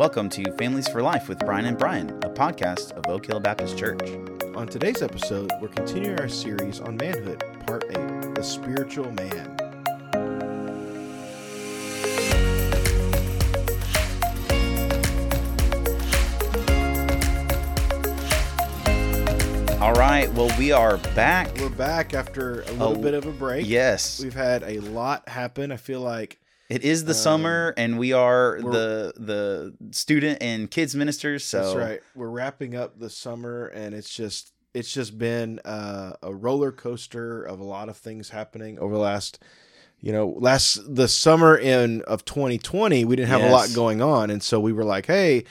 Welcome to Families for Life with Brian and Brian, a podcast of Oak Hill Baptist Church. On today's episode, we're continuing our series on manhood, part 8 The Spiritual Man. All right, well, we are back. We're back after a little Oh, bit of a break. Yes, We've had a lot happen. I feel like it is the Um, summer, and we are the the student and kids ministers. So that's right. We're wrapping up the summer and it's just it's just been uh, a roller coaster of a lot of things happening over the last you know, last the summer in of 2020, we didn't have a lot going on and so we were like, "Hey,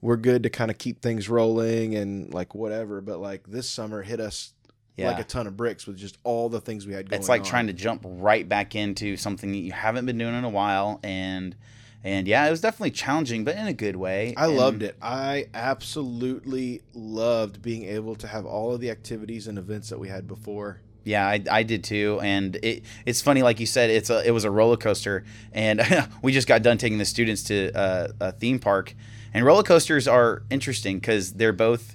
we're good to kind of keep things rolling and like whatever." But like this summer hit us yeah, like a ton of bricks with just all the things we had going it's like on. trying to jump right back into something that you haven't been doing in a while, and and yeah, it was definitely challenging, but in a good way. I And- loved it. I absolutely loved being able to have all of the activities and events that we had before. Yeah, I, I did too, and it it's funny, like you said, it's a it was a roller coaster, and we just got done taking the students to uh, a theme park, and roller coasters are interesting because they're both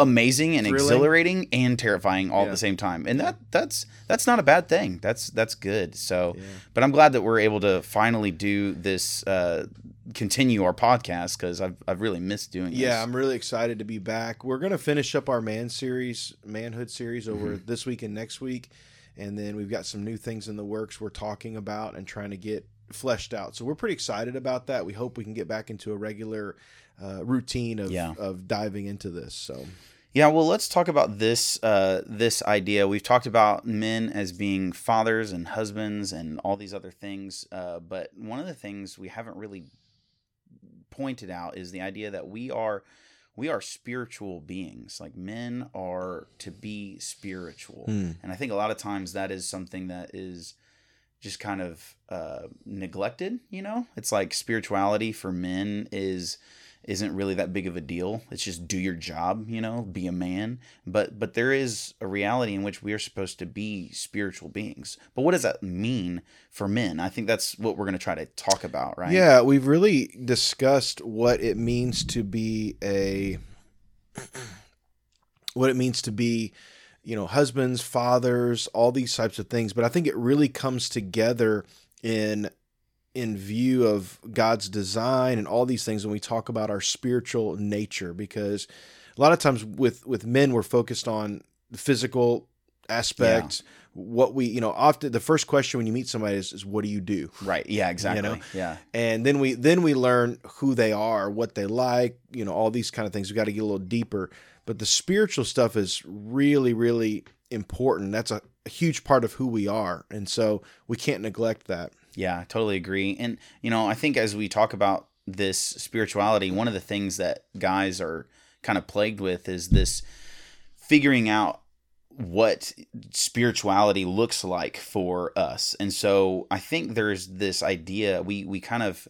amazing and Thrilling. exhilarating and terrifying all at the same time, and that that's that's not a bad thing. That's that's good. So, Yeah. but I'm glad that we're able to finally do this, uh, continue our podcast because I've I've really missed doing this. Yeah, I'm really excited to be back. We're gonna finish up our man series, manhood series over Mm-hmm. this week and next week, and then we've got some new things in the works we're talking about and trying to get fleshed out. So we're pretty excited about that. We hope we can get back into a regular uh, routine of Yeah. of diving into this. So Yeah, well, let's talk about this uh, this idea. We've talked about men as being fathers and husbands and all these other things, uh, but one of the things we haven't really pointed out is the idea that we are we are spiritual beings. Like men are to be spiritual, Hmm. and I think a lot of times that is something that is just kind of uh, neglected. You know, it's like spirituality for men is isn't really that big of a deal. It's just do your job, you know, be a man. But but there is a reality in which we are supposed to be spiritual beings. But what does that mean for men? I think that's what we're going to try to talk about, right? Yeah, we've really discussed what it means to be a what it means to be, you know, husbands, fathers, all these types of things, but I think it really comes together in in view of God's design and all these things when we talk about our spiritual nature because a lot of times with with men we're focused on the physical aspect what we you know often the first question when you meet somebody is, is what do you do Right. Yeah, exactly. know? Yeah. and then we then we learn who they are what they like you know all these kind of things we got to get a little deeper but the spiritual stuff is really really important that's a, a huge part of who we are and so we can't neglect that Yeah, totally agree. And you know, I think as we talk about this spirituality, one of the things that guys are kind of plagued with is this figuring out what spirituality looks like for us. And so I think there's this idea we we kind of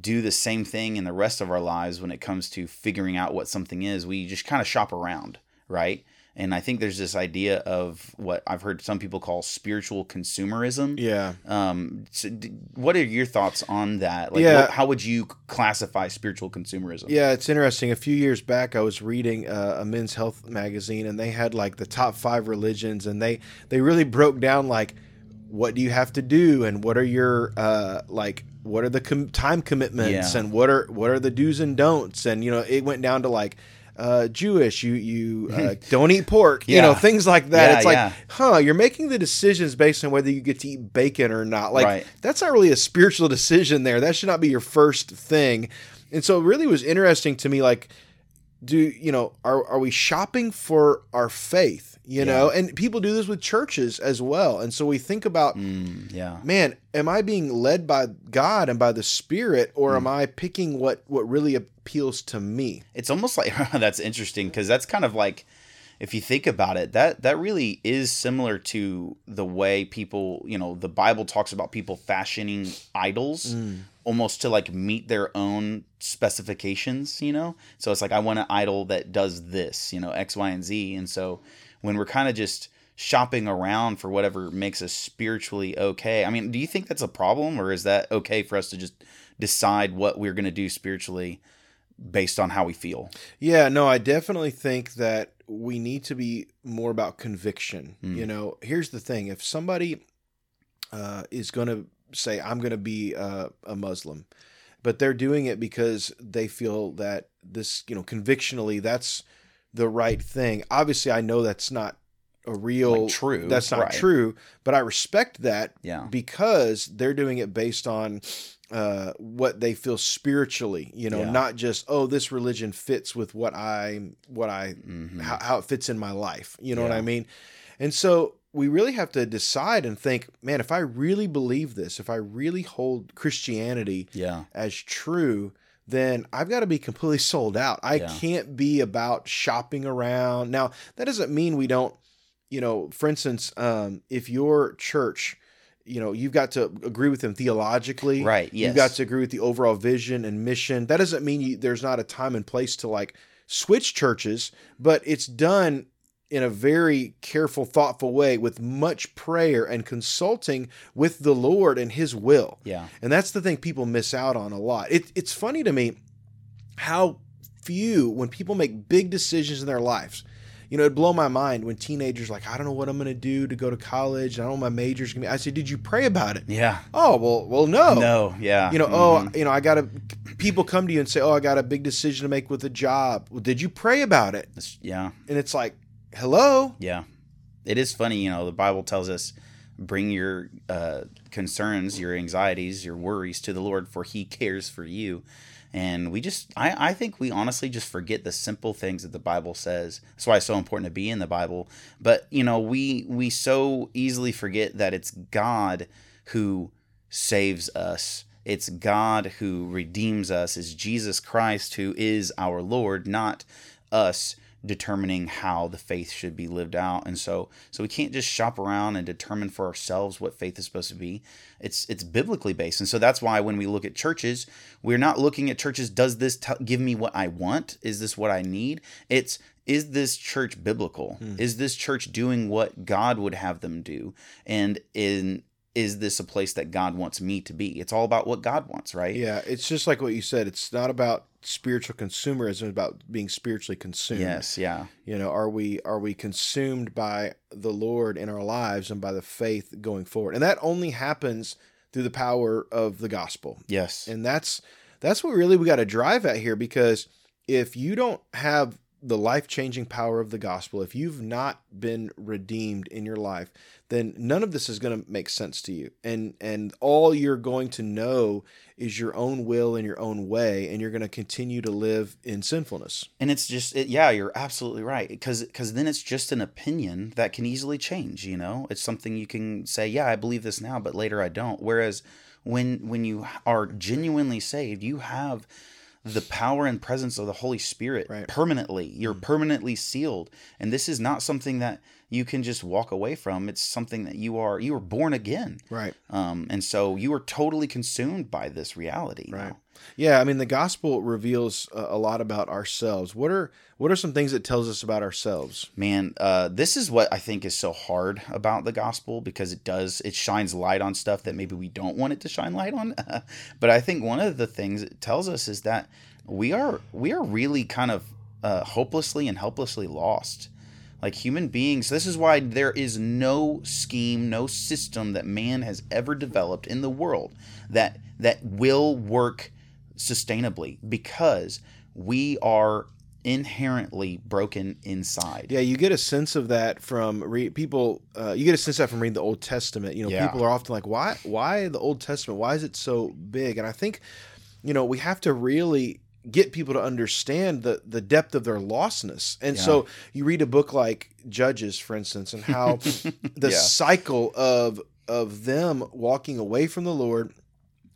do the same thing in the rest of our lives when it comes to figuring out what something is. We just kind of shop around, right? And I think there's this idea of what I've heard some people call spiritual consumerism. yeah Um, so d- what are your thoughts on that? Like, Yeah. what, how would you classify spiritual consumerism? Yeah, it's interesting. A few years back, I was reading uh, a men's health magazine, and they had like the top five religions, and they they really broke down like what do you have to do, and what are your uh, like what are the com- time commitments, Yeah. and what are what are the do's and don'ts, and you know it went down to like. Uh, Jewish, you you uh, don't eat pork, you know things like that. Yeah, it's like, yeah. huh? You're making the decisions based on whether you get to eat bacon or not. Like Right. that's not really a spiritual decision there. That should not be your first thing. And so it really was interesting to me like do you know are are we shopping for our faith, you know? And people do this with churches as well. And so we think about Mm, yeah. man, am I being led by God and by the Spirit or Mm. am I picking what what really appeals to me? It's almost like that's interesting because that's kind of like if you think about it, that that really is similar to the way people, you know, the Bible talks about people fashioning idols mm. almost to like meet their own specifications, you know? So it's like I want an idol that does this, you know, X, Y, and Z. And so when we're kind of just shopping around for whatever makes us spiritually okay. I mean, do you think that's a problem or is that okay for us to just decide what we're going to do spiritually based on how we feel? Yeah, no, I definitely think that we need to be more about conviction. Mm. You know, here's the thing if somebody uh, is going to say, I'm going to be uh, a Muslim, but they're doing it because they feel that this, you know, convictionally, that's the right thing. Obviously, I know that's not a real Like, true, That's not right. true, but I respect that Yeah. because they're doing it based on uh, what they feel spiritually. You know, Yeah. not just oh, this religion fits with what I what I Mhm. how, how it fits in my life. You know what I mean? And so we really have to decide and think, man, if I really believe this, if I really hold Christianity Yeah. as true, then I've got to be completely sold out. I Yeah. can't be about shopping around. Now, that doesn't mean we don't, you know, for instance, um, if your church, you know, you've got to agree with them theologically. Right. Yes. You've got to agree with the overall vision and mission. That doesn't mean you, there's not a time and place to like switch churches, but it's done in a very careful, thoughtful way with much prayer and consulting with the Lord and His will. Yeah. And that's the thing people miss out on a lot. It, it's funny to me how few, when people make big decisions in their lives, you know, it'd blow my mind when teenagers like, I don't know what I'm going to do to go to college. I don't know my major's going to be. I said, Did you pray about it? Yeah. Oh, well, well, no. No. Yeah. You know, Mhm. oh, you know, I got to, people come to you and say, Oh, I got a big decision to make with a job. Well, did you pray about it? It's- yeah. And it's like, Hello? Yeah. It is funny, you know, the Bible tells us bring your uh, concerns, your anxieties, your worries to the Lord, for he cares for you. And we just, I, I think we honestly just forget the simple things that the Bible says. That's why it's so important to be in the Bible. But, you know, we, we so easily forget that it's God who saves us. It's God who redeems us. It's Jesus Christ who is our Lord, not us determining how the faith should be lived out. And so so we can't just shop around and determine for ourselves what faith is supposed to be. It's it's biblically based. And so that's why when we look at churches we're not looking at churches does this t- give me what i want? Is this what i need? It's is this church biblical? Hmm. Is this church doing what god would have them do? And in is this a place that god wants me to be it's all about what god wants right Yeah, it's just like what you said. It's not about spiritual consumerism, it's about being spiritually consumed. yes yeah You know, are we are we consumed by the Lord in our lives and by the faith going forward? And that only happens through the power of the gospel. yes And that's that's what really we got to drive at here because if you don't have the life-changing power of the gospel, if you've not been redeemed in your life, then none of this is going to make sense to you. And and all you're going to know is your own will and your own way and you're going to continue to live in sinfulness. and it's just it, yeah you're absolutely right because because then it's just an opinion that can easily change you know it's something you can say yeah i believe this now but later i don't whereas when when you are genuinely saved you have the power and presence of the holy spirit Right. permanently. You're mm. permanently sealed. And this is not something that you can just walk away from it's something that you are you are born again Right. um and so you are totally consumed by this reality now. Right. Yeah, I mean the gospel reveals a, a lot about ourselves. What are what are some things it tells us about ourselves? man uh, this is what i think is so hard about the gospel because it does it shines light on stuff that maybe we don't want it to shine light on but i think one of the things it tells us is that we are we are really kind of uh, hopelessly and helplessly lost like human beings this is why there is no scheme no system that man has ever developed in the world that that will work sustainably because we are inherently broken inside Yeah, you get a sense of that from re- people. Uh, you get a sense of that from reading the Old Testament. You know, Yeah. people are often like, "Why? Why the Old Testament? Why is it so big?" And I think, you know, we have to really get people to understand the the depth of their lostness. And so you read a book like Judges, for instance, and how the Yeah. cycle of of them walking away from the Lord,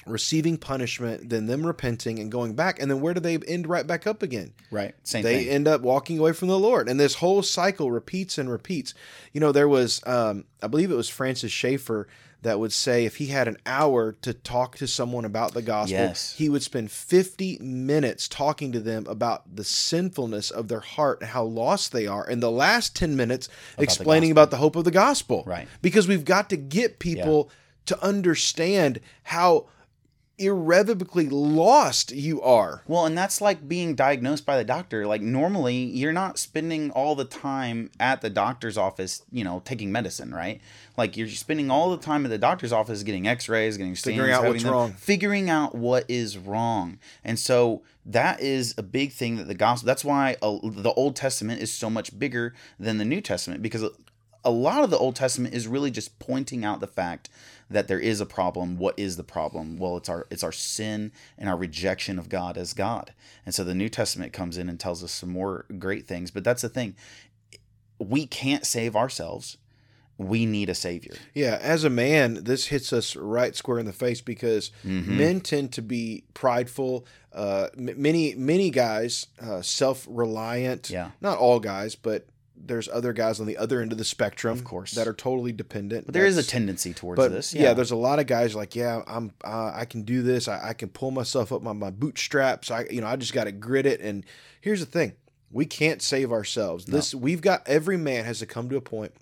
receiving punishment, then them repenting and going back, and then where do they end right back up again? right same they thing end up walking away from the Lord. And this whole cycle repeats and repeats. You know, there was, um, I believe it was Francis Schaeffer that would say if he had an hour to talk to someone about the gospel, Yes. he would spend 50 minutes talking to them about the sinfulness of their heart and how lost they are, and the last 10 minutes explaining gospel. about the hope of the gospel. Right. Because we've got to get people to understand how irrevocably lost you are. Well, and that's like being diagnosed by the doctor. Like normally, you're not spending all the time at the doctor's office, you know, taking medicine, right? Like you're spending all the time at the doctor's office getting X-rays, getting scans, Figuring out what's them- wrong. figuring out what is wrong. And so that is a big thing that the gospel. That's why uh, the Old Testament is so much bigger than the New Testament because a lot of the Old Testament is really just pointing out the fact that there is a problem. What is the problem? Well, it's our it's our sin and our rejection of God as God. And so the New Testament comes in and tells us some more great things. But that's the thing. We can't save ourselves. We need a savior. Yeah, as a man, this hits us right square in the face because Mm-hmm. men tend to be prideful. Uh, many many guys uh, self reliant. Yeah. not all guys, but there's other guys on the other end of the spectrum, Of course. that are totally dependent. But there is a tendency towards but this. yeah. there's a lot of guys like, yeah, I'm, uh, I can do this. I, I can pull myself up on my bootstraps. I, you know, I just got to grit it. And here's the thing: we can't save ourselves. This, we've got every man has to come to a point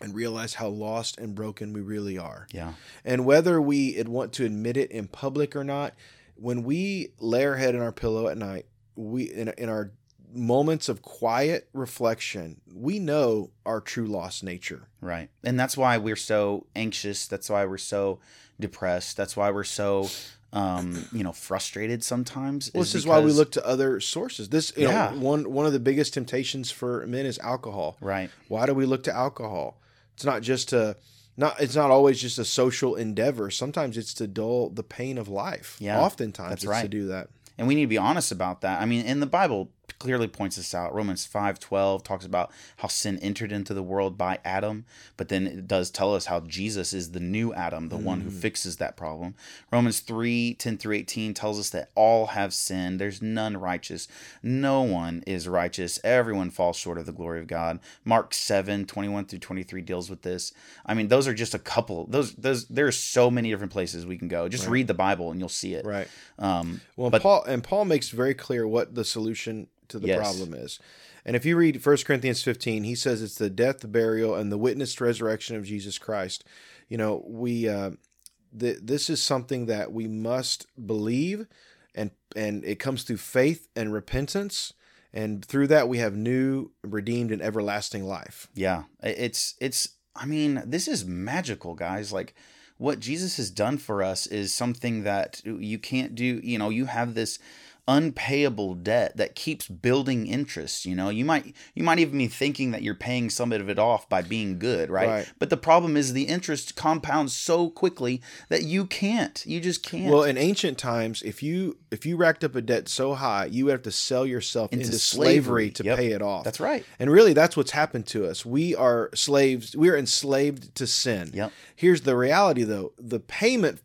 and realize how lost and broken we really are. yeah. And whether we want to admit it in public or not, when we lay our head in our pillow at night, we in, in our moments of quiet reflection, we know our true lost nature. Right. And that's why we're so anxious. That's why we're so depressed. That's why we're so um, you know, frustrated sometimes. Well, this is why we look to other sources. This, you Yeah. know, one one of the biggest temptations for men is alcohol. Right. Why do we look to alcohol? It's not just to not. It's not always just a social endeavor. Sometimes it's to dull the pain of life. Yeah, oftentimes that's it's to do that. And we need to be honest about that. I mean, in the Bible clearly points this out. Romans 5:12 talks about how sin entered into the world by Adam, but then it does tell us how Jesus is the new Adam, the one who fixes that problem. Romans 3:10 through 18 tells us that all have sinned. There's none righteous. No one is righteous. Everyone falls short of the glory of God. Mark 7:21 through 23 deals with this. I mean, those are just a couple. Those those there's so many different places we can go. Just read the Bible and you'll see it. Right. Um, Well, But- Paul and Paul makes very clear what the solution to the Yes. problem is. And if you read 1 Corinthians 15, he says it's the death, the burial, and the witnessed resurrection of Jesus Christ. You know, we uh, th- this is something that we must believe, and and it comes through faith and repentance, and through that we have new, redeemed, and everlasting life. Yeah, it's it's. I mean, this is magical, guys. Like what Jesus has done for us is something that you can't do. You know, you have this unpayable debt that keeps building interest you know you might you might even be thinking that you're paying some of it off by being good right, Right. but the problem is the interest compounds so quickly that you can't you just can't Well, in ancient times, if you if you racked up a debt so high, you would have to sell yourself into, Into slavery, slavery. to Yep. pay it off. that's right And really, that's what's happened to us. We are slaves. We are enslaved to sin. Yep. Here's the reality, though: the payment,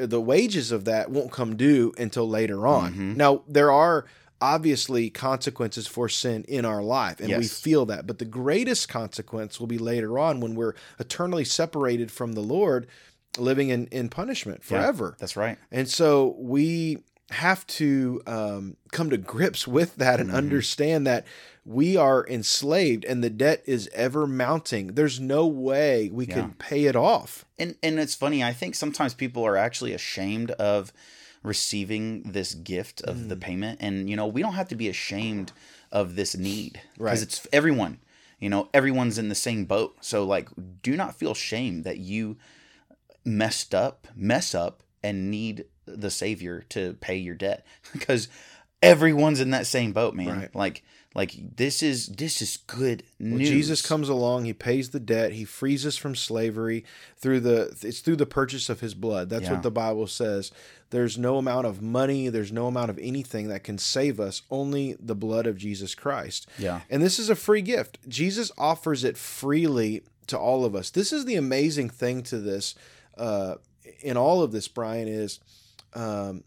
the wages of that won't come due until later on. Mm-hmm. Now, there are obviously consequences for sin in our life, and we feel that. But the greatest consequence will be later on when we're eternally separated from the Lord, living in in punishment Yeah, forever. that's right And so we have to um, come to grips with that and understand that we are enslaved and the debt is ever mounting. There's no way we Yeah. can pay it off. and and it's funny i think sometimes people are actually ashamed of receiving this gift of Mm. the payment and you know we don't have to be ashamed of this need Right. because it's everyone you know everyone's in the same boat so like do not feel shame that you messed up mess up and need the savior to pay your debt because everyone's in that same boat man Right. like like this is this is good Well, news Jesus comes along, he pays the debt, he frees us from slavery through the it's through the purchase of his blood. That's Yeah. what the Bible says. There's no amount of money, there's no amount of anything that can save us, only the blood of Jesus Christ. yeah And this is a free gift. Jesus offers it freely to all of us. This is the amazing thing to this, uh, in all of this, Brian, is um,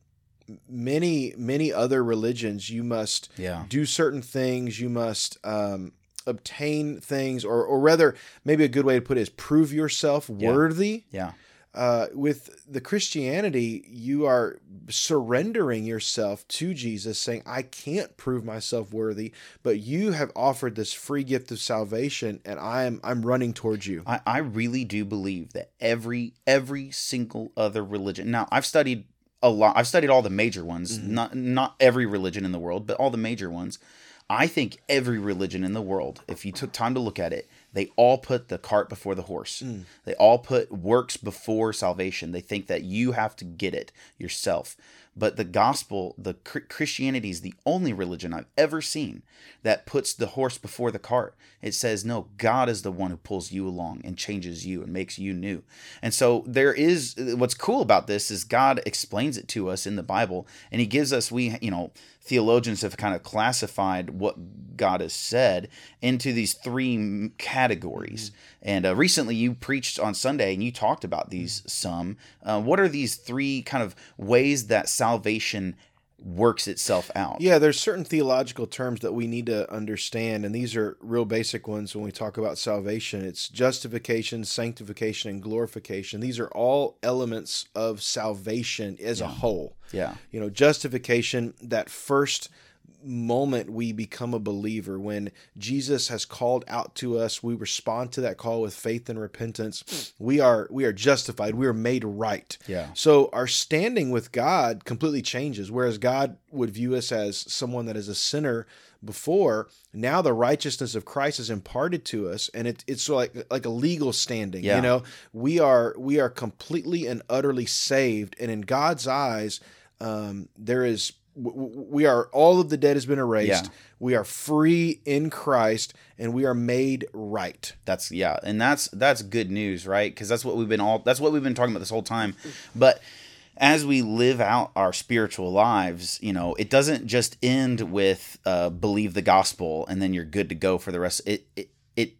many, many other religions, you must yeah do certain things, you must um, obtain things, or, or rather, maybe a good way to put it is prove yourself worthy. yeah uh, with the Christianity, you are surrendering yourself to Jesus, saying, I can't prove myself worthy, but you have offered this free gift of salvation, and I am I'm running towards you. I, I really do believe that every every single other religion. Now, I've studied a lot. I've studied all the major ones. Mm-hmm. Not not every religion in the world, but all the major ones. I think every religion in the world, if you took time to look at it, they all put the cart before the horse. Mm. They all put works before salvation. They think that you have to get it yourself. But the gospel, the Christianity is the only religion I've ever seen that puts the horse before the cart. It says, no, God is the one who pulls you along and changes you and makes you new. And so there is what's cool about this is God explains it to us in the Bible and he gives us we you know theologians have kind of classified what God has said into these three categories. And uh, recently, you preached on Sunday and you talked about these some. Uh, what are these three kind of ways that salvation works itself out? Yeah, there's certain theological terms that we need to understand, and these are real basic ones when we talk about salvation. It's justification, sanctification, and glorification. These are all elements of salvation as a whole. Yeah. You know, justification, that first moment we become a believer when Jesus has called out to us we respond to that call with faith and repentance we are we are justified we are made right Yeah. so our standing with God completely changes whereas God would view us as someone that is a sinner before now the righteousness of Christ is imparted to us and it, it's like like a legal standing Yeah. you know we are we are completely and utterly saved and in God's eyes um, there is we are all of the debt has been erased Yeah. we are free in Christ and we are made right That's yeah, and that's that's good news, right? Because that's what we've been all that's what we've been talking about this whole time. But as we live out our spiritual lives, you know, it doesn't just end with uh, believe the gospel and then you're good to go for the rest. It it it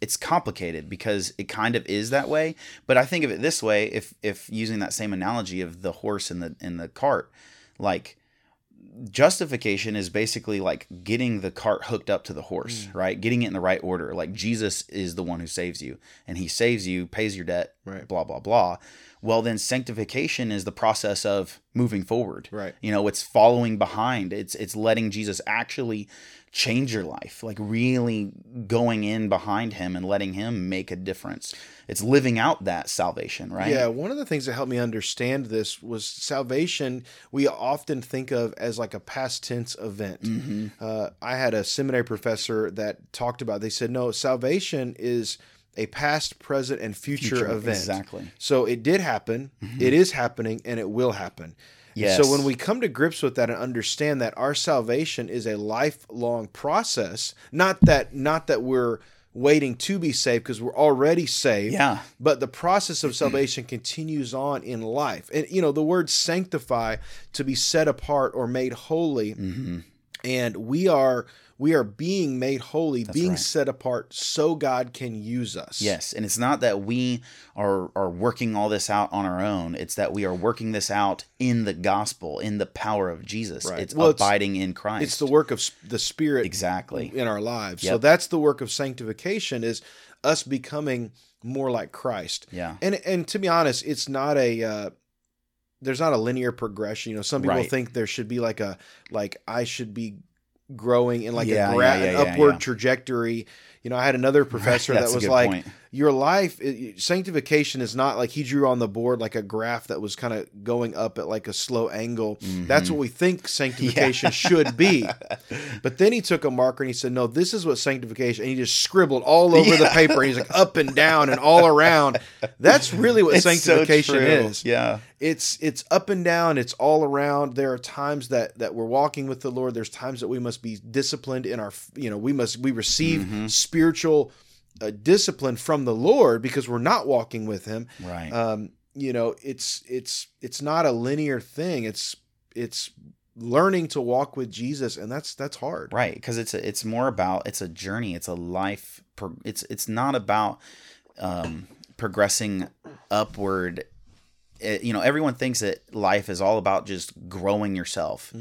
it's complicated because it kind of is that way. But I think of it this way: if if using that same analogy of the horse and the in the cart, like justification is basically like getting the cart hooked up to the horse, mm. right? Getting it in the right order. Like Jesus is the one who saves you, and he saves you, pays your debt, Right. blah, blah, blah. Well, then sanctification is the process of moving forward. Right. You know, it's following behind. It's it's letting Jesus actually change your life, like really going in behind him and letting him make a difference. It's living out that salvation, right? Yeah, one of the things that helped me understand this was salvation. We often think of as like a past tense event. Mm-hmm. Uh, I had a seminary professor that talked about. They said no, salvation is a past, present, and future, Future, event. exactly. So it did happen. it is happening, and it will happen. Yes. So when we come to grips with that and understand that our salvation is a lifelong process, not that not that we're waiting to be saved because we're already saved. Yeah. But the process of salvation continues on in life. And you know, the word sanctify to be set apart or made holy. Mm-hmm. And we are we are being made holy, being right. set apart so God can use us. Yes, and it's not that we are are working all this out on our own. It's that we are working this out in the gospel, in the power of Jesus. Right. It's Well, it's- abiding in Christ. It's the work of the Spirit exactly. in our lives. So that's the work of sanctification is us becoming more like Christ. Yeah. And and to be honest, it's not a uh, there's not a linear progression. You know, some people Right. think there should be like a like I should be growing in like Yeah, a gra- yeah, yeah, an upward trajectory. You know, I had another professor That's that was like point. Your life it- sanctification is not like he drew on the board like a graph that was kind of going up at like a slow angle. That's what we think sanctification should be. But then he took a marker and he said, "No, this is what sanctification." And he just scribbled all over the paper. And he's like up and down and all around. That's really what It's sanctification true. is. Yeah. It's it's up and down. It's all around. There are times that that we're walking with the Lord. There's times that we must be disciplined in our. You know, we must we receive Mm-hmm. spiritual uh, discipline from the Lord because we're not walking with Him. Right. Um, you know, it's it's it's not a linear thing. It's it's learning to walk with Jesus, and that's that's hard. right because it's a, it's more about it's a journey it's a life pro- it's it's not about um progressing upward It- you know everyone thinks that life is all about just growing yourself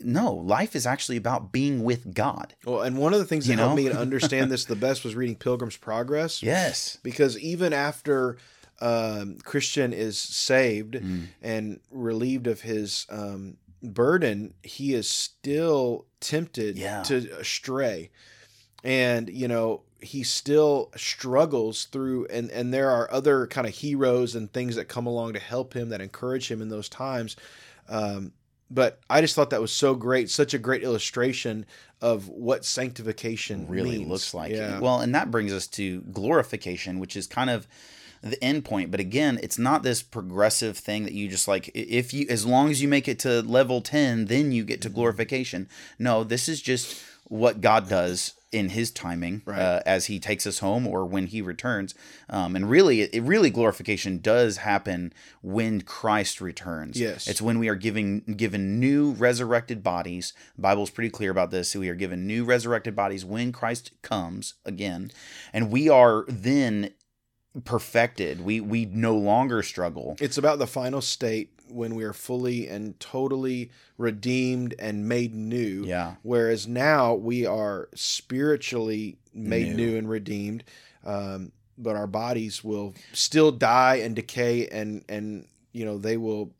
no life is actually about being with god Well, and one of the things that You helped know? me to understand this the best was reading Pilgrim's Progress. yes because even after um, Christian is saved Mm. and relieved of his um, burden, he is still tempted Yeah. to stray. And, you know, he still struggles through and and there are other kind of heroes and things that come along to help him that encourage him in those times. Um, but I just thought that was so great, such a great illustration of what sanctification really means. looks like. Yeah. Well, and that brings us to glorification, which is kind of the end point. But again, it's not this progressive thing that you just like if you as long as you make it to level 10, then you Mm-hmm. get to glorification. No, this is just what God does in his timing Right. uh, as he takes us home or when he returns. Um, and really it, really glorification does happen when Christ returns. Yes. It's when we are giving given new resurrected bodies. The Bible's pretty clear about this. We are given new resurrected bodies when Christ comes again, and we are then perfected. We we no longer struggle. It's about the final state when we are fully and totally redeemed and made new. Yeah. Whereas now we are spiritually made New. new, and redeemed, um, but our bodies will still die and decay, and and you know they will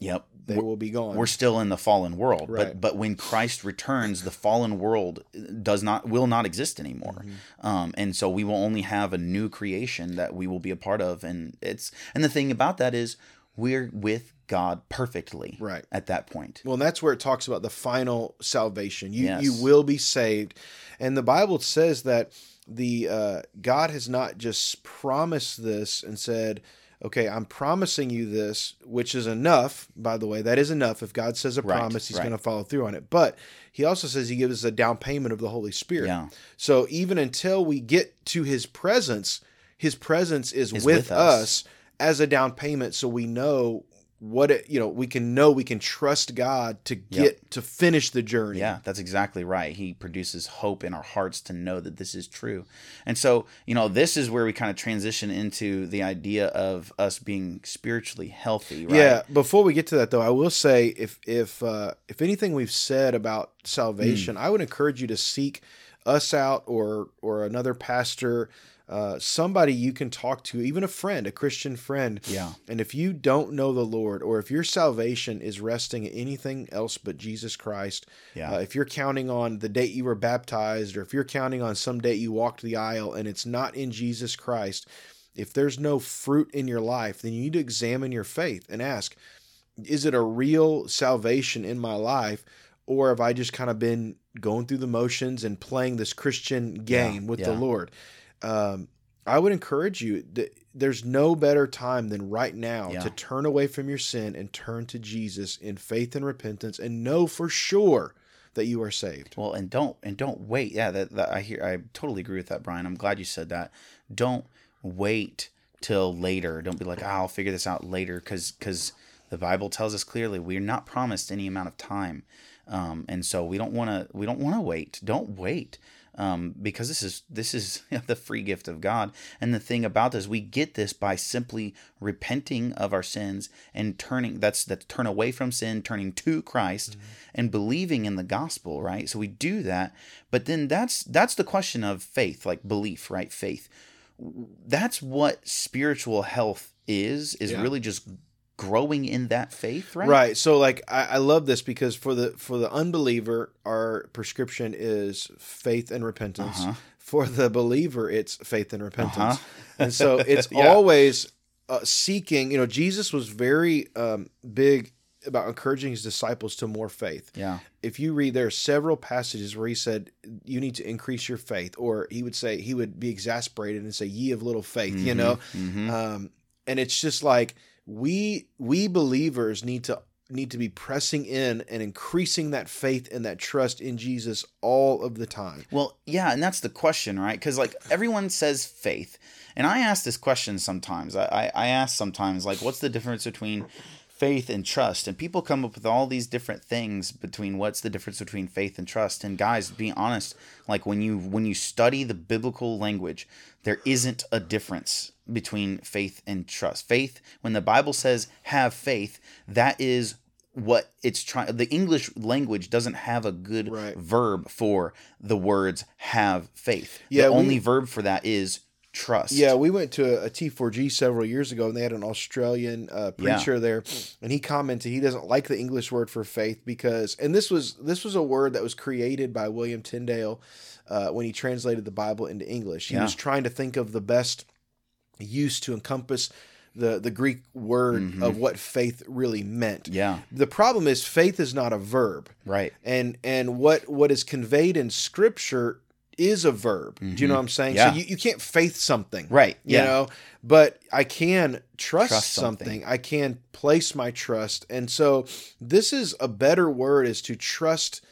Yep. they We're- will be gone. We're still in the fallen world, but but when Christ returns, the fallen world does not will not exist anymore, Mm-hmm. um, and so we will only have a new creation that we will be a part of, and it's and the thing about that is we're with God perfectly, Right. at that point. Well, and that's where it talks about the final salvation. You Yes. you will be saved, and the Bible says that the uh, God has not just promised this and said, "Okay, I'm promising you this," which is enough. By the way, that is enough. If God says a Right, promise, He's right. going to follow through on it. But He also says He gives us a down payment of the Holy Spirit. Yeah. So even until we get to His presence, His presence is, Is with, with us. us as a down payment, so we know what it you know we can know we can trust god to get to finish the journey Yeah, that's exactly right. He produces hope in our hearts to know that this is true. And so, you know, this is where we kind of transition into the idea of us being spiritually healthy, right? yeah before we get to that though i will say if if uh if anything we've said about salvation Hmm. i would encourage you to seek us out or or another pastor uh, somebody you can talk to, even a friend, a Christian friend. Yeah. And if you don't know the Lord, or if your salvation is resting in anything else but Jesus Christ, Yeah. uh, if you're counting on the date you were baptized, or if you're counting on some date you walked the aisle and it's not in Jesus Christ, if there's no fruit in your life, then you need to examine your faith and ask, is it a real salvation in my life? Or have I just kind of been going through the motions and playing this Christian game with the. Lord? Um, I would encourage you that there's no better time than right now Yeah. to turn away from your sin and turn to Jesus in faith and repentance and know for sure that you are saved. Well, and don't and don't wait. Yeah, that, that I hear. I totally agree with that, Brian. I'm glad you said that. Don't wait till later. Don't be like, "Ah, I'll figure this out later, because because the Bible tells us clearly we're not promised any amount of time, um, and so we don't want to we don't want to wait. Don't wait. Um, because this is this is the free gift of God, and the thing about this, we get this by simply repenting of our sins and turning. That's that's turn away from sin, turning to Christ, and believing in the gospel. Right. So we do that, but then that's that's the question of faith, like belief, right? Faith. That's what spiritual health is. Is Yeah. really just growing in that faith, right? Right. So like I, I love this because for the for the unbeliever, our prescription is faith and repentance. Uh-huh. For the believer, it's faith and repentance. Uh-huh. And so it's Yeah. always uh, seeking. You know, Jesus was very um, big about encouraging his disciples to more faith. Yeah. If you read, there are several passages where he said you need to increase your faith, or he would say he would be exasperated and say, "Ye of little faith," you know. Mhm. Um, and it's just like we we believers need to need to be pressing in and increasing that faith and that trust in Jesus all of the time. Well, yeah, and that's the question, right? Because like everyone says faith, and I ask this question sometimes. I, I I ask sometimes like, what's the difference between faith and trust? And people come up with all these different things between what's the difference between faith and trust. And guys, be honest, like when you when you study the biblical language, there isn't a difference between faith and trust. Faith, when the Bible says have faith, that is what it's trying the english language doesn't have a good Right. verb for the words have faith Yeah, the we- only verb for that is trust. Yeah, we went to a, a T4G several years ago, and they had an Australian uh, Yeah. preacher there, and he commented he doesn't like the English word for faith because, and this was this was a word that was created by William Tyndale uh, when he translated the Bible into English. He Yeah. was trying to think of the best use to encompass the the Greek word Mhm. of what faith really meant. Yeah. The problem is faith is not a verb Right. and and what what is conveyed in scripture is a verb. Do you know Mhm. what I'm saying? Yeah. So you, you can't faith something. Right. You Yeah. know, but I can trust, Trust something. something. I can place my trust. And so this is a better word is to trust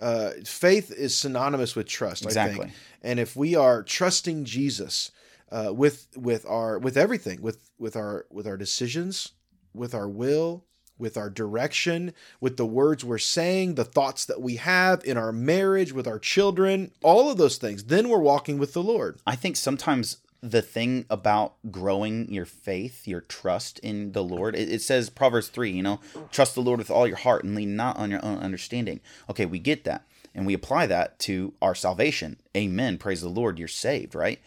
uh, faith is synonymous with trust, I Exactly. think. And if we are trusting Jesus uh, with with our with everything, with with our with our decisions, with our will, with our direction, with the words we're saying, the thoughts that we have in our marriage, with our children, all of those things, then we're walking with the Lord. I think sometimes the thing about growing your faith, your trust in the Lord, it, it says Proverbs 3, you know, trust the Lord with all your heart and lean not on your own understanding. Okay, we get that. And we apply that to our salvation. Amen. Praise the Lord. You're saved, right?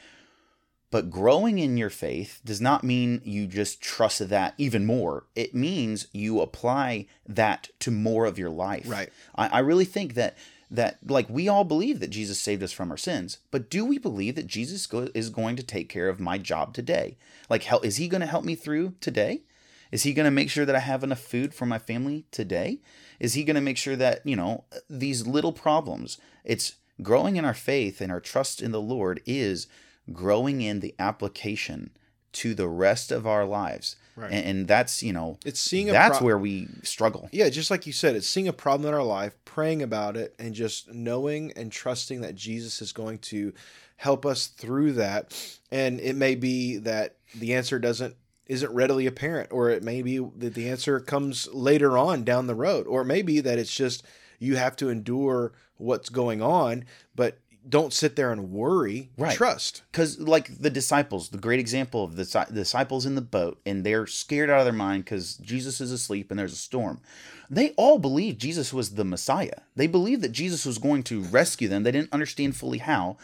But growing in your faith does not mean you just trust that even more. It means you apply that to more of your life. Right. I, I really think that that like we all believe that Jesus saved us from our sins, but do we believe that Jesus go, is going to take care of my job today? Like, hell, is he going to help me through today? Is he going to make sure that I have enough food for my family today? Is he going to make sure that you know these little problems? It's growing in our faith and our trust in the Lord is growing in the application to the rest of our lives, Right. and, and that's you know It's seeing a that's pro- where we struggle. Yeah, just like you said, it's seeing a problem in our life, praying about it, and just knowing and trusting that Jesus is going to help us through that. And it may be that the answer doesn't isn't readily apparent, or it may be that the answer comes later on down the road, or it may be that it's just you have to endure what's going on, but don't sit there and worry. Right. Trust. because like the disciples the great example of the di- disciples in the boat and they're scared out of their mind because jesus is asleep and there's a storm they all believed jesus was the messiah they believed that jesus was going to rescue them they didn't understand fully how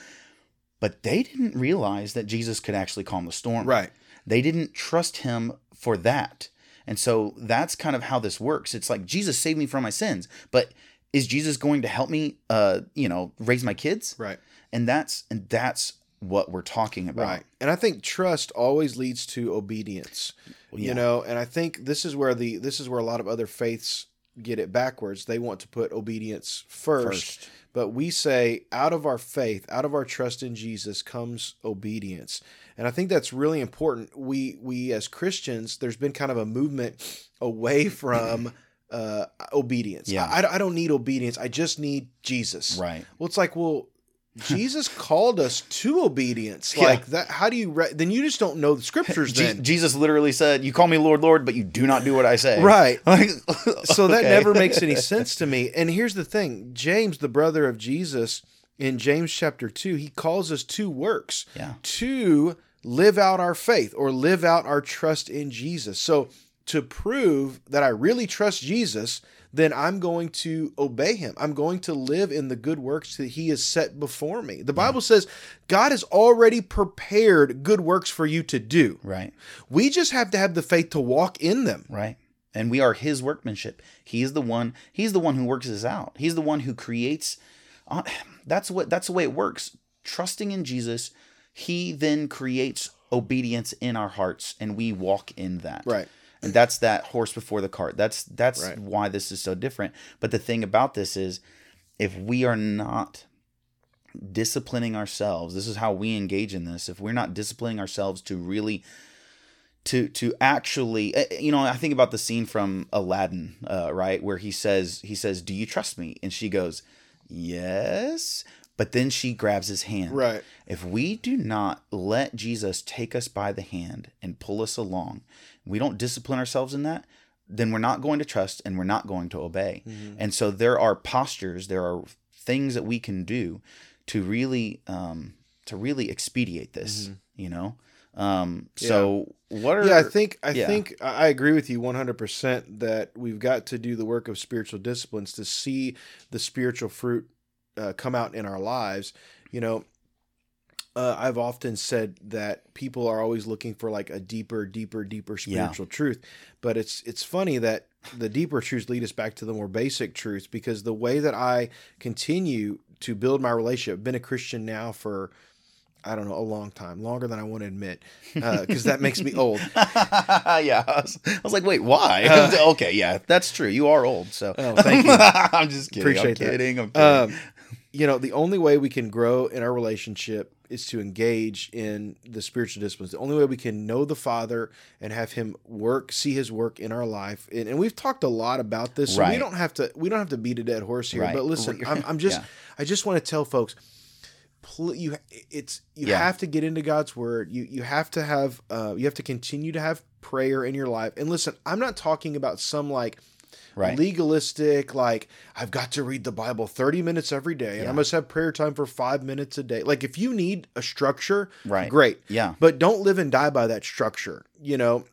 but they didn't realize that jesus could actually calm the storm Right. they didn't trust him for that and so that's kind of how this works it's like jesus saved me from my sins but is jesus going to help me uh you know raise my kids Right. and that's and that's what we're talking about Right. And I think trust always leads to obedience. yeah. You know, and I think this is where the this is where a lot of other faiths get it backwards. They want to put obedience first, First. but we say out of our faith, out of our trust in Jesus comes obedience. And I think that's really important. We we as Christians, there's been kind of a movement away from uh, obedience. Yeah. I, I don't need obedience. I just need Jesus. right Well, it's like, well, Jesus called us to obedience. Yeah. Like that. How do you? Re- then you just don't know the scriptures. Je- Then jesus literally said you call me lord lord but you do not do what i say right. Like, So that never makes any sense to me. And here's the thing: James, the brother of Jesus, in James chapter two, he calls us to works yeah to live out our faith or live out our trust in Jesus. So to prove that I really trust Jesus, then I'm going to obey him. I'm going to live in the good works that he has set before me. The Bible says God has already prepared good works for you to do. right We just have to have the faith to walk in them. right and we are his workmanship he is the one he's the one who works this out he's the one who creates uh, that's what that's the way it works trusting in jesus he then creates obedience in our hearts and we walk in that Right. And that's that horse before the cart. That's that's Right. why this is so different. But the thing about this is if we are not disciplining ourselves this is how we engage in this if we're not disciplining ourselves to really to to actually eh, eh, you know i think about the scene from aladdin uh, right where he says he says do you trust me? And she goes yes but then she grabs his hand Right. if we do not let Jesus take us by the hand and pull us along, we don't discipline ourselves in that, then we're not going to trust and we're not going to obey. Mm-hmm. And so there are postures, there are things that we can do to really um to really expedite this, you know? Um so what are Mm-hmm. Yeah, I think I yeah. think I I agree with you 100% that we've got to do the work of spiritual disciplines to see the spiritual fruit uh, come out in our lives. You know, uh, I've often said that people are always looking for like a deeper, deeper, deeper spiritual truth, but it's it's funny that the deeper truths lead us back to the more basic truths because the way that I continue to build my relationship, I've been a Christian now for I don't know, a long time, longer than I want to admit, because uh, that makes me old. yeah, I was, I was, like, wait, why? Uh, okay, yeah, that's true. You are old, so. Oh, thank you. I'm just kidding. Appreciate I'm kidding. That. I'm kidding. Um, you know, the only way we can grow in our relationship is to engage in the spiritual disciplines. The only way we can know the Father and have Him work, see His work in our life. And, and we've talked a lot about this, so right. we don't have to we don't have to beat a dead horse here. Right. But listen, I'm, I'm just yeah. I just want to tell folks you it's you yeah. have to get into God's word. You you have to have uh, you have to continue to have prayer in your life. And listen, I'm not talking about some like right. legalistic like I've got to read the Bible 30 minutes every day and yeah. I must have prayer time for 5 minutes a day. Like if you need a structure, right. great. Yeah. But don't live and die by that structure, you know.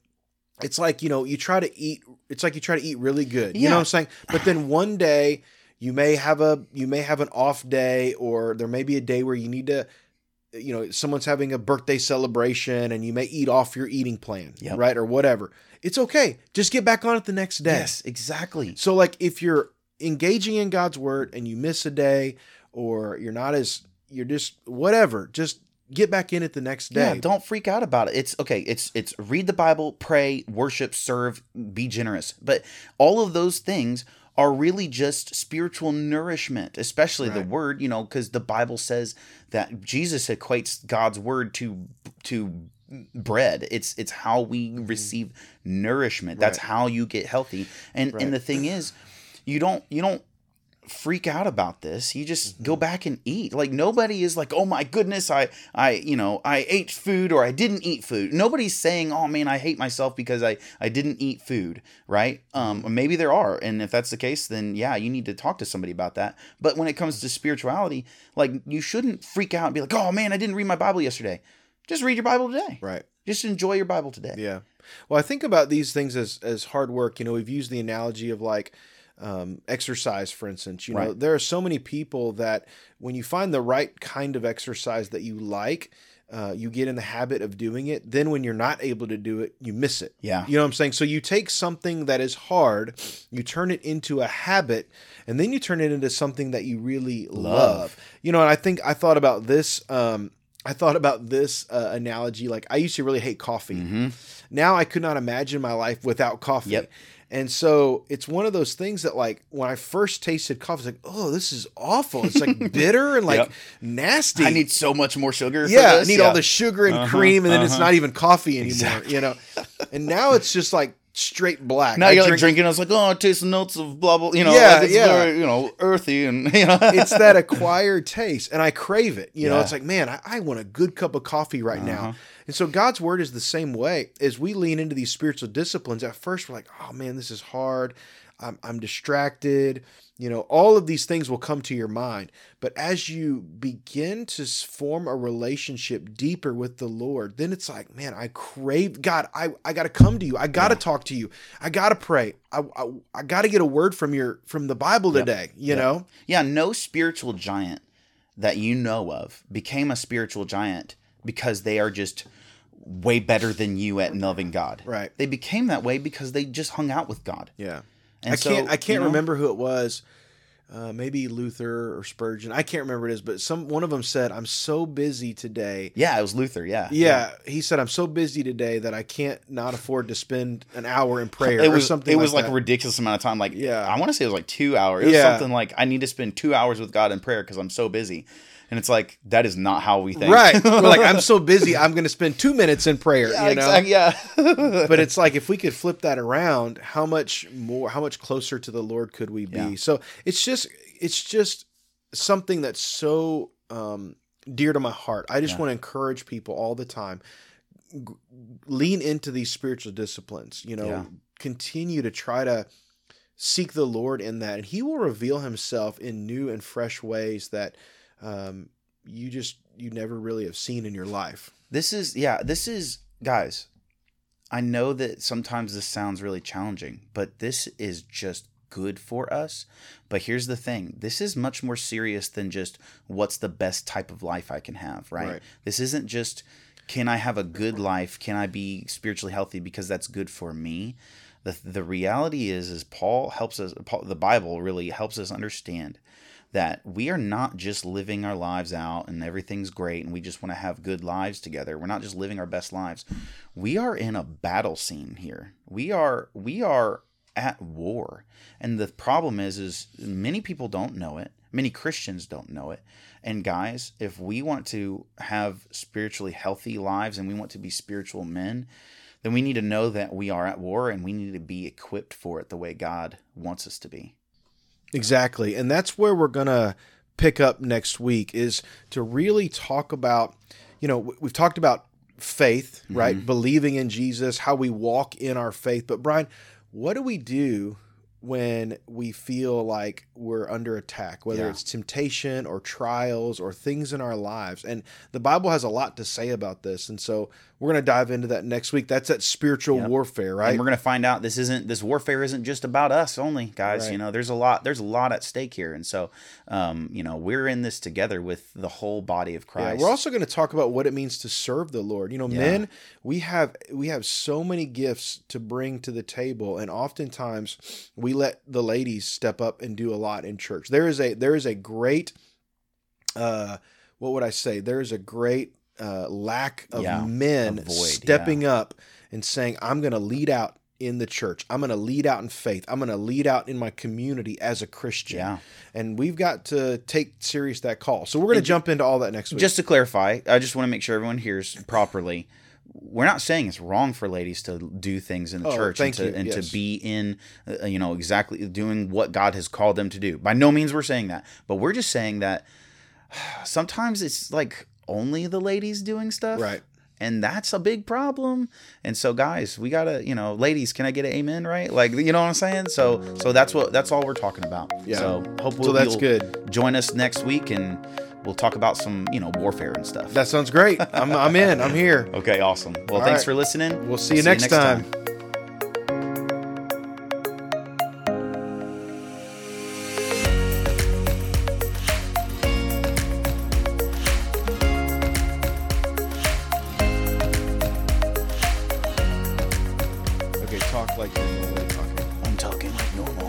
It's like, you know, you try to eat it's like you try to eat really good. You know what I'm saying? But then one day you may have a you may have an off day or there may be a day where you need to you know someone's having a birthday celebration and you may eat off your eating plan yep. right or whatever it's okay just get back on it the next day yes exactly so like if you're engaging in god's word and you miss a day or you're not as you're just whatever just get back in it the next day. Yeah, don't freak out about it. It's okay. It's it's read the Bible, pray, worship, serve, be generous. But all of those things are really just spiritual nourishment, especially right. the word, you know, because the Bible says that Jesus equates God's word to to bread. It's it's how we mm-hmm. receive nourishment. Right. That's how you get healthy. And right. and the thing is, you don't you don't freak out about this. You just mm-hmm. go back and eat. Like nobody is like, "Oh my goodness, I I you know, I ate food or I didn't eat food." Nobody's saying, "Oh man, I hate myself because I I didn't eat food." Right? Um mm-hmm. maybe there are. And if that's the case, then yeah, you need to talk to somebody about that. But when it comes to spirituality, like you shouldn't freak out and be like, "Oh man, I didn't read my Bible yesterday." Just read your Bible today. Right. Just enjoy your Bible today. Yeah. Well, I think about these things as as hard work. You know, we've used the analogy of like um, exercise, for instance. You know, there are so many people that when you find the right kind of exercise that you like, uh, you get in the habit of doing it. Then when you're not able to do it, you miss it. Yeah. You know what I'm saying? So you take something that is hard, you turn it into a habit, and then you turn it into something that you really love. love. You know, and I think I thought about this. Um, I thought about this uh, analogy. Like I used to really hate coffee. Mm-hmm. Now I could not imagine my life without coffee. Yep. And so it's one of those things that like when I first tasted coffee, it's like, oh, this is awful. It's like bitter and like yep. nasty. I need so much more sugar. Yeah, I need yeah. all the sugar and uh-huh, cream, and then uh-huh. it's not even coffee anymore. Exactly. You know. and now it's just like straight black. Now I you're drink, like drinking. I was like, oh, it tastes the notes of blah blah. You know, yeah, like it's yeah. Very, you know, earthy and you know, it's that acquired taste, and I crave it. You yeah. know, it's like, man, I, I, want a good cup of coffee right uh-huh. now. And so God's word is the same way. As we lean into these spiritual disciplines, at first we're like, oh man, this is hard. I'm, I'm distracted. You know, all of these things will come to your mind. But as you begin to form a relationship deeper with the Lord, then it's like, man, I crave God. I, I got to come to you. I got to talk to you. I got to pray. I, I, I got to get a word from your from the Bible today. Yep. You yep. know? Yeah. No spiritual giant that you know of became a spiritual giant because they are just way better than you at loving God. Right. They became that way because they just hung out with God. Yeah. And I so, can't I can't you know, remember who it was. Uh, maybe Luther or Spurgeon. I can't remember it is, but some one of them said, "I'm so busy today." Yeah, it was Luther. Yeah, yeah. yeah. He said, "I'm so busy today that I can't not afford to spend an hour in prayer." It was something. It like was like that. a ridiculous amount of time. Like, yeah, I want to say it was like two hours. It was yeah. something like I need to spend two hours with God in prayer because I'm so busy. And it's like that is not how we think. Right. We're like, I'm so busy, I'm gonna spend two minutes in prayer. Yeah, you know? exactly, yeah. but it's like if we could flip that around, how much more how much closer to the Lord could we be? Yeah. So it's just it's just something that's so um, dear to my heart. I just yeah. want to encourage people all the time. G- lean into these spiritual disciplines, you know, continue to try to seek the Lord in that, and He will reveal Himself in new and fresh ways that um, you just you never really have seen in your life. This is yeah, this is guys. I know that sometimes this sounds really challenging, but this is just good for us. But here's the thing this is much more serious than just what's the best type of life I can have, right? Right. This isn't just can I have a good life? Can I be spiritually healthy because that's good for me? The, the reality is is Paul helps us Paul, the Bible really helps us understand that we are not just living our lives out and everything's great and we just want to have good lives together. We're not just living our best lives. We are in a battle scene here. We are we are at war. And the problem is is many people don't know it. Many Christians don't know it. And guys, if we want to have spiritually healthy lives and we want to be spiritual men, then we need to know that we are at war and we need to be equipped for it the way God wants us to be. Exactly. And that's where we're going to pick up next week is to really talk about, you know, we've talked about faith, right? Mm-hmm. Believing in Jesus, how we walk in our faith. But Brian, what do we do when we feel like we're under attack, whether Yeah. it's temptation or trials or things in our lives? And the Bible has a lot to say about this. And so we're going to dive into that next week. That's that spiritual Yep. warfare, right? And we're gonna find out this isn't this warfare isn't just about us only, guys. Right. You know, there's a lot there's a lot at stake here, and so um, you know we're in this together with the whole body of Yeah, Christ. we're also going to talk about what it means to serve the Lord. You know, Yeah. men, we have we have so many gifts to bring to the table, and oftentimes we let the ladies step up and do a lot in church. There is a there is a great, uh, what would I say? There is a great uh, lack of Yeah, men void, stepping up and saying, "I'm going to lead out." In the church, I'm going to lead out in faith. I'm going to lead out in my community as a Christian. Yeah. And we've got to take serious that call. So we're going to jump into all that next week. just to clarify, I just want to make sure everyone hears properly. We're not saying it's wrong for ladies to do things in the Oh, church and, to, you, and yes. to be in, uh, you know, exactly doing what God has called them to do. By no means we're saying that, but we're just saying that sometimes it's like only the ladies doing stuff, Right. And that's a big problem. And so, guys, we gotta, you know, ladies, can I get an amen? Right? Like, you know what I'm saying? So, so that's what that's all we're talking about. Yeah. So, hopefully, So that's you'll good. Join us next week, and we'll talk about some, you know, warfare and stuff. That sounds great. I'm, I'm in. I'm here. Okay, awesome. Well, All thanks right. for listening. We'll see you next time. Okay, talk like you're normally talking. I'm talking like normal.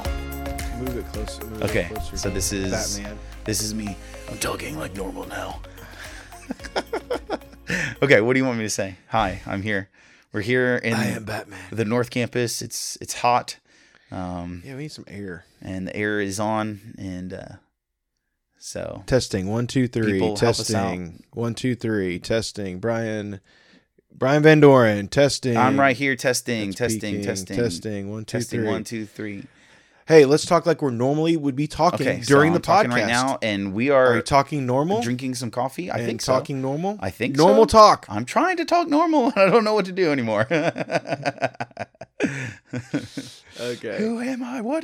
Move it closer. Okay, so this is Batman. this is me. I'm talking like normal now. okay, what do you want me to say? Hi, I'm here. We're here in I am Batman. the North Campus. It's it's hot, um, Yeah, we need some air. and the air is on, and uh, so Testing one two three. People help us testing one two three. Testing. Brian. Brian Van Doren. Testing. I'm right here testing, That's testing, peaking. testing, testing. One two testing. three. One, two, three. Hey, let's talk like we're normally would be talking Okay, so during I'm the talking podcast. right now, and we Are are, talking normal? drinking some coffee. I think so. talking normal. I think normal so. talk. I'm trying to talk normal. And I don't know what to do anymore. Okay. Who am I? What